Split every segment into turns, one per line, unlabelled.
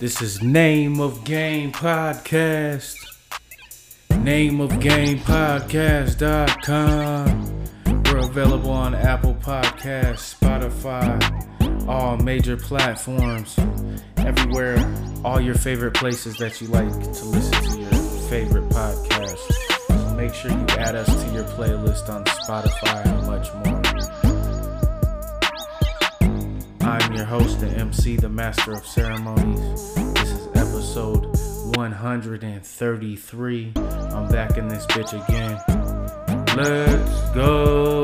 This is Name of Game Podcast. Name of Game Podcast.com. We're available on Apple Podcasts, Spotify, all major platforms, everywhere, all your favorite places that you like to listen to your favorite podcast. Make sure you add us to your playlist on Spotify and much more. I'm your host, the MC, the Master of Ceremonies. This is episode 133. I'm back in this bitch again. Let's go.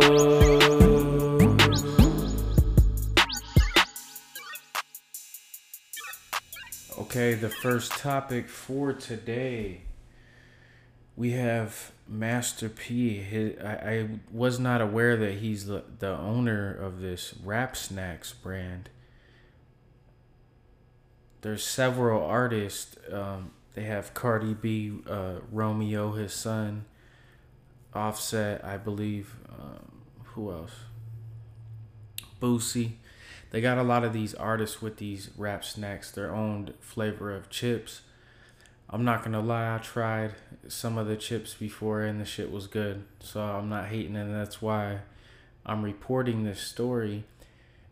Okay, the first topic for today. We have Master P. His, I, I was not aware that he's the, the owner of this Rap Snacks brand. There's several artists. Um, they have Cardi B, uh, Romeo, his son, Offset, I believe. Um, who else? Boosie. They got a lot of these artists with these rap snacks, their own flavor of chips. I'm not gonna lie, I tried some of the chips before and the shit was good. So I'm not hating and that's why I'm reporting this story.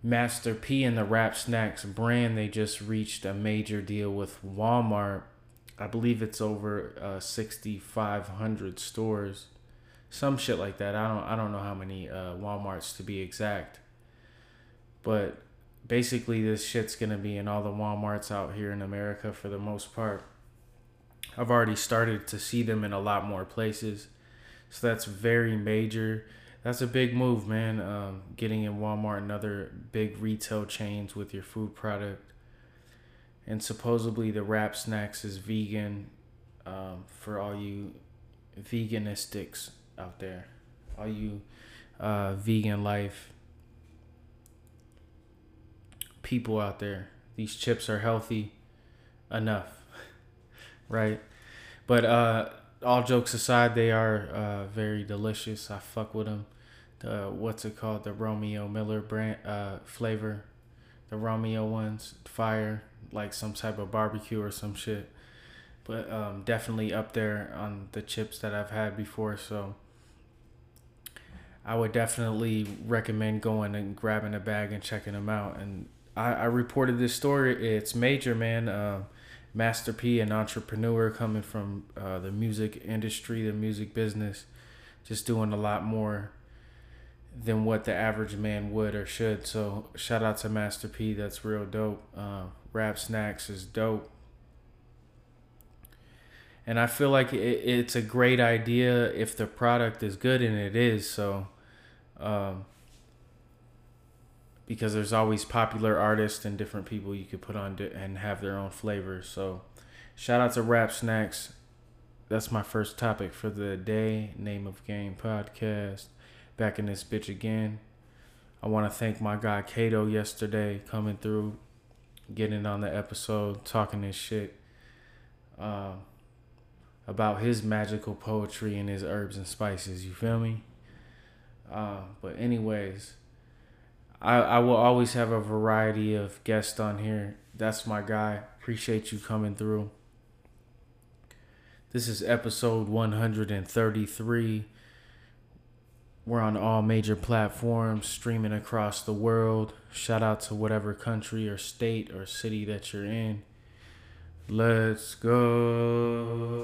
Master P and the Rap Snacks brand, they just reached a major deal with Walmart. I believe it's over uh, 6,500 stores, some shit like that. I don't I don't know how many uh, WalMarts to be exact, but basically this shit's gonna be in all the WalMarts out here in America for the most part. I've already started to see them in a lot more places, so that's very major. That's a big move, man. Um, getting in Walmart and other big retail chains with your food product, and supposedly the Rap Snacks is vegan um, for all you veganistics out there, all you uh, vegan life people out there. These chips are healthy enough, right? But uh, all jokes aside, they are uh, very delicious. I fuck with them. The what's it called? The Romeo Miller brand uh, flavor, the Romeo ones, fire like some type of barbecue or some shit. But um, definitely up there on the chips that I've had before. So I would definitely recommend going and grabbing a bag and checking them out. And I, I reported this story. It's major, man. Uh, Master P, an entrepreneur coming from uh, the music industry, the music business, just doing a lot more than what the average man would or should. So shout out to Master P. That's real dope. Uh, Rap Snacks is dope. And I feel like it, it's a great idea if the product is good, and it is. So, um, because there's always popular artists and different people you could put on and have their own flavors. So, shout out to Rap Snacks. That's my first topic for the day. Name of Game podcast. Back in this bitch again. I want to thank my guy Kato yesterday coming through, getting on the episode, talking this shit uh, about his magical poetry and his herbs and spices. You feel me? Uh, but anyways. I, I will always have a variety of guests on here. That's my guy. Appreciate you coming through. This is episode 133. We're on all major platforms, streaming across the world. Shout out to whatever country or state or city that you're in. Let's go.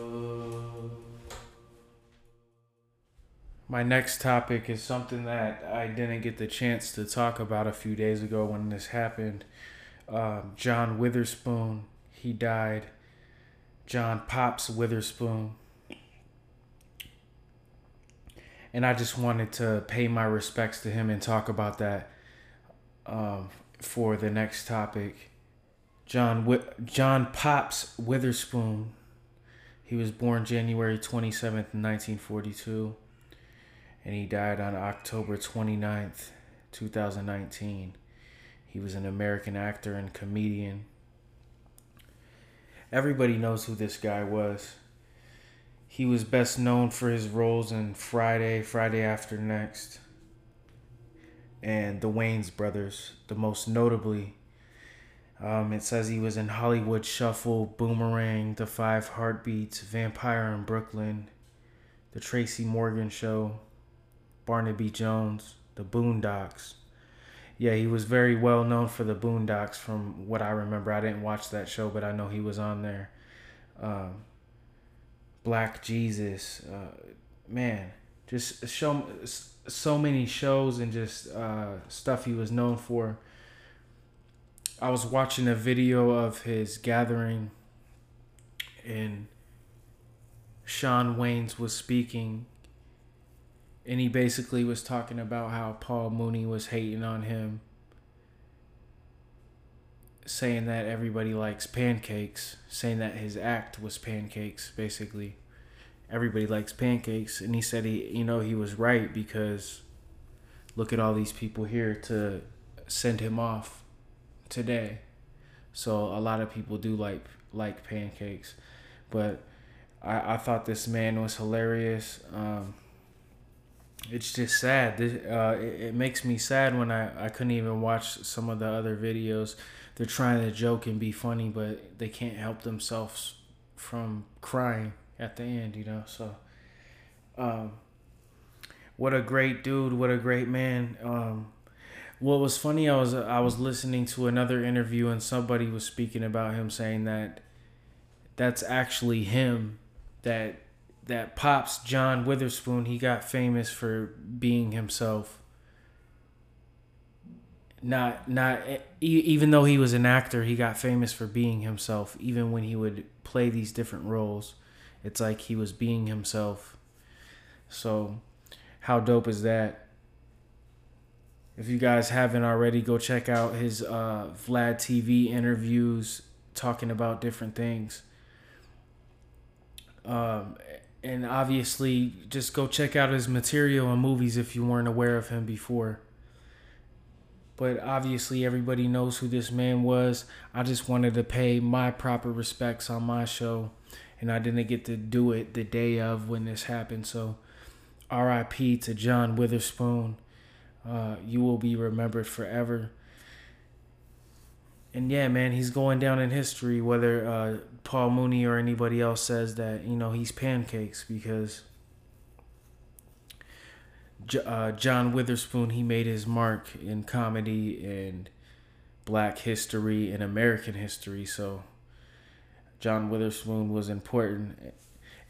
My next topic is something that I didn't get the chance to talk about a few days ago when this happened. Um, John Witherspoon, he died. John Pops Witherspoon. And I just wanted to pay my respects to him and talk about that um, for the next topic. John John Pops Witherspoon. He was born January 27th, 1942 and he died on October 29th, 2019. He was an American actor and comedian. Everybody knows who this guy was. He was best known for his roles in Friday, Friday After Next, and The Wayans Brothers, the most notably. Um, it says he was in Hollywood Shuffle, Boomerang, The Five Heartbeats, Vampire in Brooklyn, The Tracy Morgan Show, Barnaby Jones, The Boondocks. Yeah, he was very well known for The Boondocks from what I remember. I didn't watch that show, but I know he was on there. Um, Black Jesus, uh, man, just show so many shows and just uh, stuff he was known for. I was watching a video of his gathering, and Shawn Wayans was speaking, and he basically was talking about how Paul Mooney was hating on him, saying that everybody likes pancakes, saying that his act was pancakes, basically. Everybody likes pancakes, and he said he, you know, he was right because look at all these people here to send him off today. So a lot of people do like like pancakes, but I, I thought this man was hilarious. Um, it's just sad. This, uh, it, it, makes me sad when I, I couldn't even watch some of the other videos. They're trying to joke and be funny, but they can't help themselves from crying at the end, you know. So, um, what a great dude! What a great man! Um, what was funny I was I was listening to another interview and somebody was speaking about him saying that that's actually him that that pops John Witherspoon he got famous for being himself. Not not even though he was an actor he got famous for being himself even when he would play these different roles. It's like he was being himself. So how dope is that? If you guys haven't already, go check out his uh, Vlad TV interviews talking about different things. Um, and obviously, just go check out his material and movies if you weren't aware of him before. But obviously, everybody knows who this man was. I just wanted to pay my proper respects on my show, and I didn't get to do it the day of when this happened. So, RIP to John Witherspoon. Uh, you will be remembered forever. And yeah, man, he's going down in history. Whether uh, Paul Mooney or anybody else says that, you know, he's pancakes because uh, John Witherspoon he made his mark in comedy and Black history and American history. So John Witherspoon was important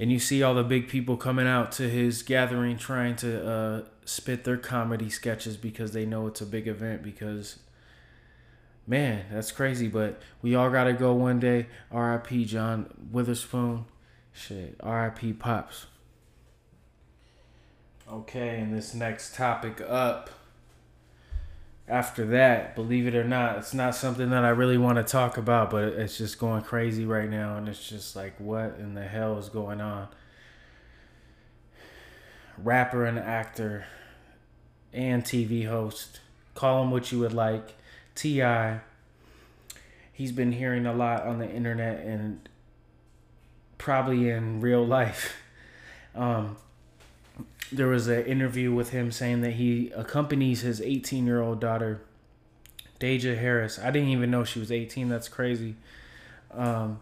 and you see all the big people coming out to his gathering trying to uh, spit their comedy sketches because they know it's a big event because man that's crazy but we all gotta go one day rip john witherspoon shit rip pops okay and this next topic up after that, believe it or not, it's not something that I really want to talk about, but it's just going crazy right now. And it's just like, what in the hell is going on? Rapper and actor and TV host, call him what you would like, T.I. He's been hearing a lot on the internet and probably in real life. Um, there was an interview with him saying that he accompanies his 18 year old daughter, Deyjah Harris. I didn't even know she was 18. That's crazy. Um,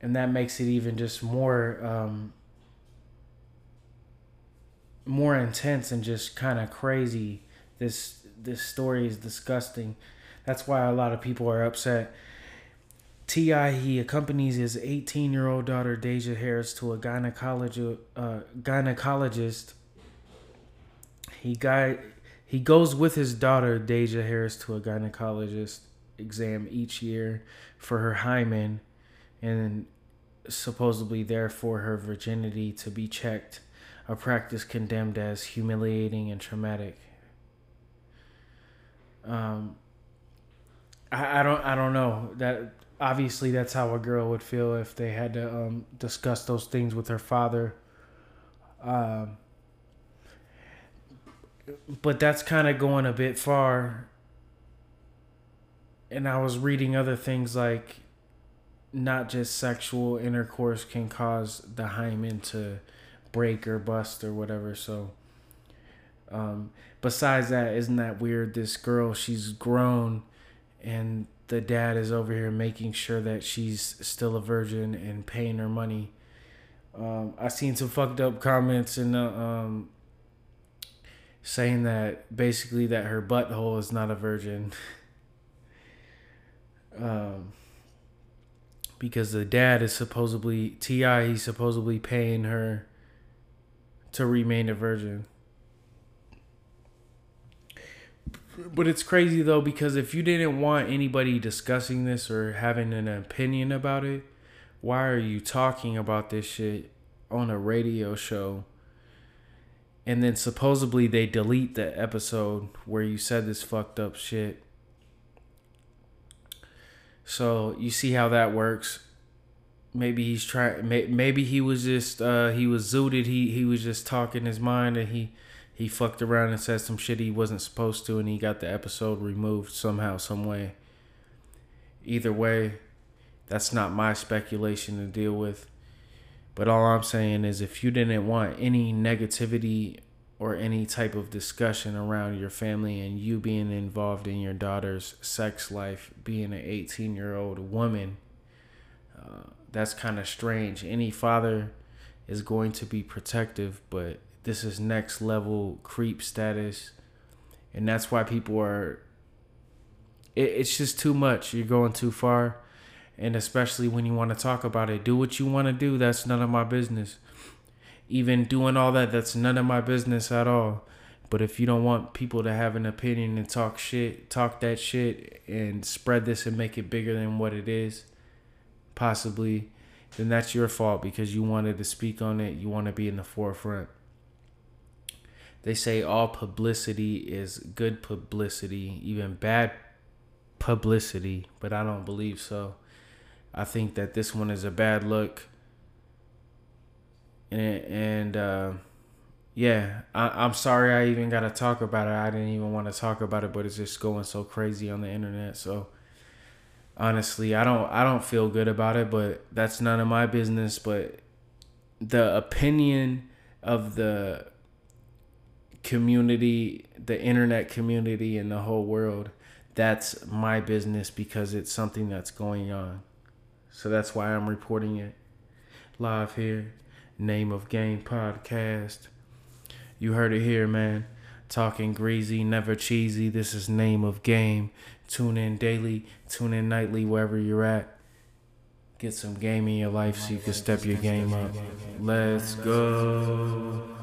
and that makes it even just more um, more intense and just kind of crazy. This this story is disgusting. That's why a lot of people are upset. T.I. he accompanies his 18 year old daughter Deyjah Harris to a gynecologist. Uh, gynecologist. He guy he goes with his daughter Deyjah Harris to a gynecologist exam each year for her hymen, and supposedly there for her virginity to be checked. A practice condemned as humiliating and traumatic. Um, I, I don't I don't know that obviously that's how a girl would feel if they had to um, discuss those things with her father. Um, but that's kind of going a bit far. And I was reading other things like not just sexual intercourse can cause the hymen to break or bust or whatever. So, um, besides that, isn't that weird? This girl, she's grown and the dad is over here making sure that she's still a virgin and paying her money. Um, I seen some fucked up comments the um, saying that basically that her butthole is not a virgin. um, because the dad is supposedly Ti. He's supposedly paying her to remain a virgin. But it's crazy though because if you didn't want anybody discussing this or having an opinion about it, why are you talking about this shit on a radio show? And then supposedly they delete the episode where you said this fucked up shit. So you see how that works. Maybe he's trying. Maybe he was just uh, he was zooted. He he was just talking his mind and he he fucked around and said some shit he wasn't supposed to, and he got the episode removed somehow, some way. Either way, that's not my speculation to deal with. But all I'm saying is if you didn't want any negativity or any type of discussion around your family and you being involved in your daughter's sex life, being an 18 year old woman, uh, that's kind of strange. Any father is going to be protective, but this is next level creep status. And that's why people are it, it's just too much. You're going too far. And especially when you want to talk about it. Do what you want to do. That's none of my business. Even doing all that that's none of my business at all. But if you don't want people to have an opinion and talk shit talk that shit and spread this and make it bigger than what it is possibly then that's your fault because you wanted to speak on it. You want to be in the forefront they say all publicity is good publicity, even bad publicity, but I don't believe so. I think that this one is a bad look. And, and uh, yeah, I, am sorry I even got to talk about it. I didn't even want to talk about it, but it's just going so crazy on the internet. So honestly, I don't I don't feel good about it, but that's none of my business. But the opinion of the community, the internet community, and the whole world, that's my business because it's something that's going on. So that's why I'm reporting it live here. Name of Game Podcast. You heard it here, man. Talking greasy, never cheesy. This is Name of Game. Tune in daily, tune in nightly, wherever you're at. Get some game in your life so you can step your game up. Let's go.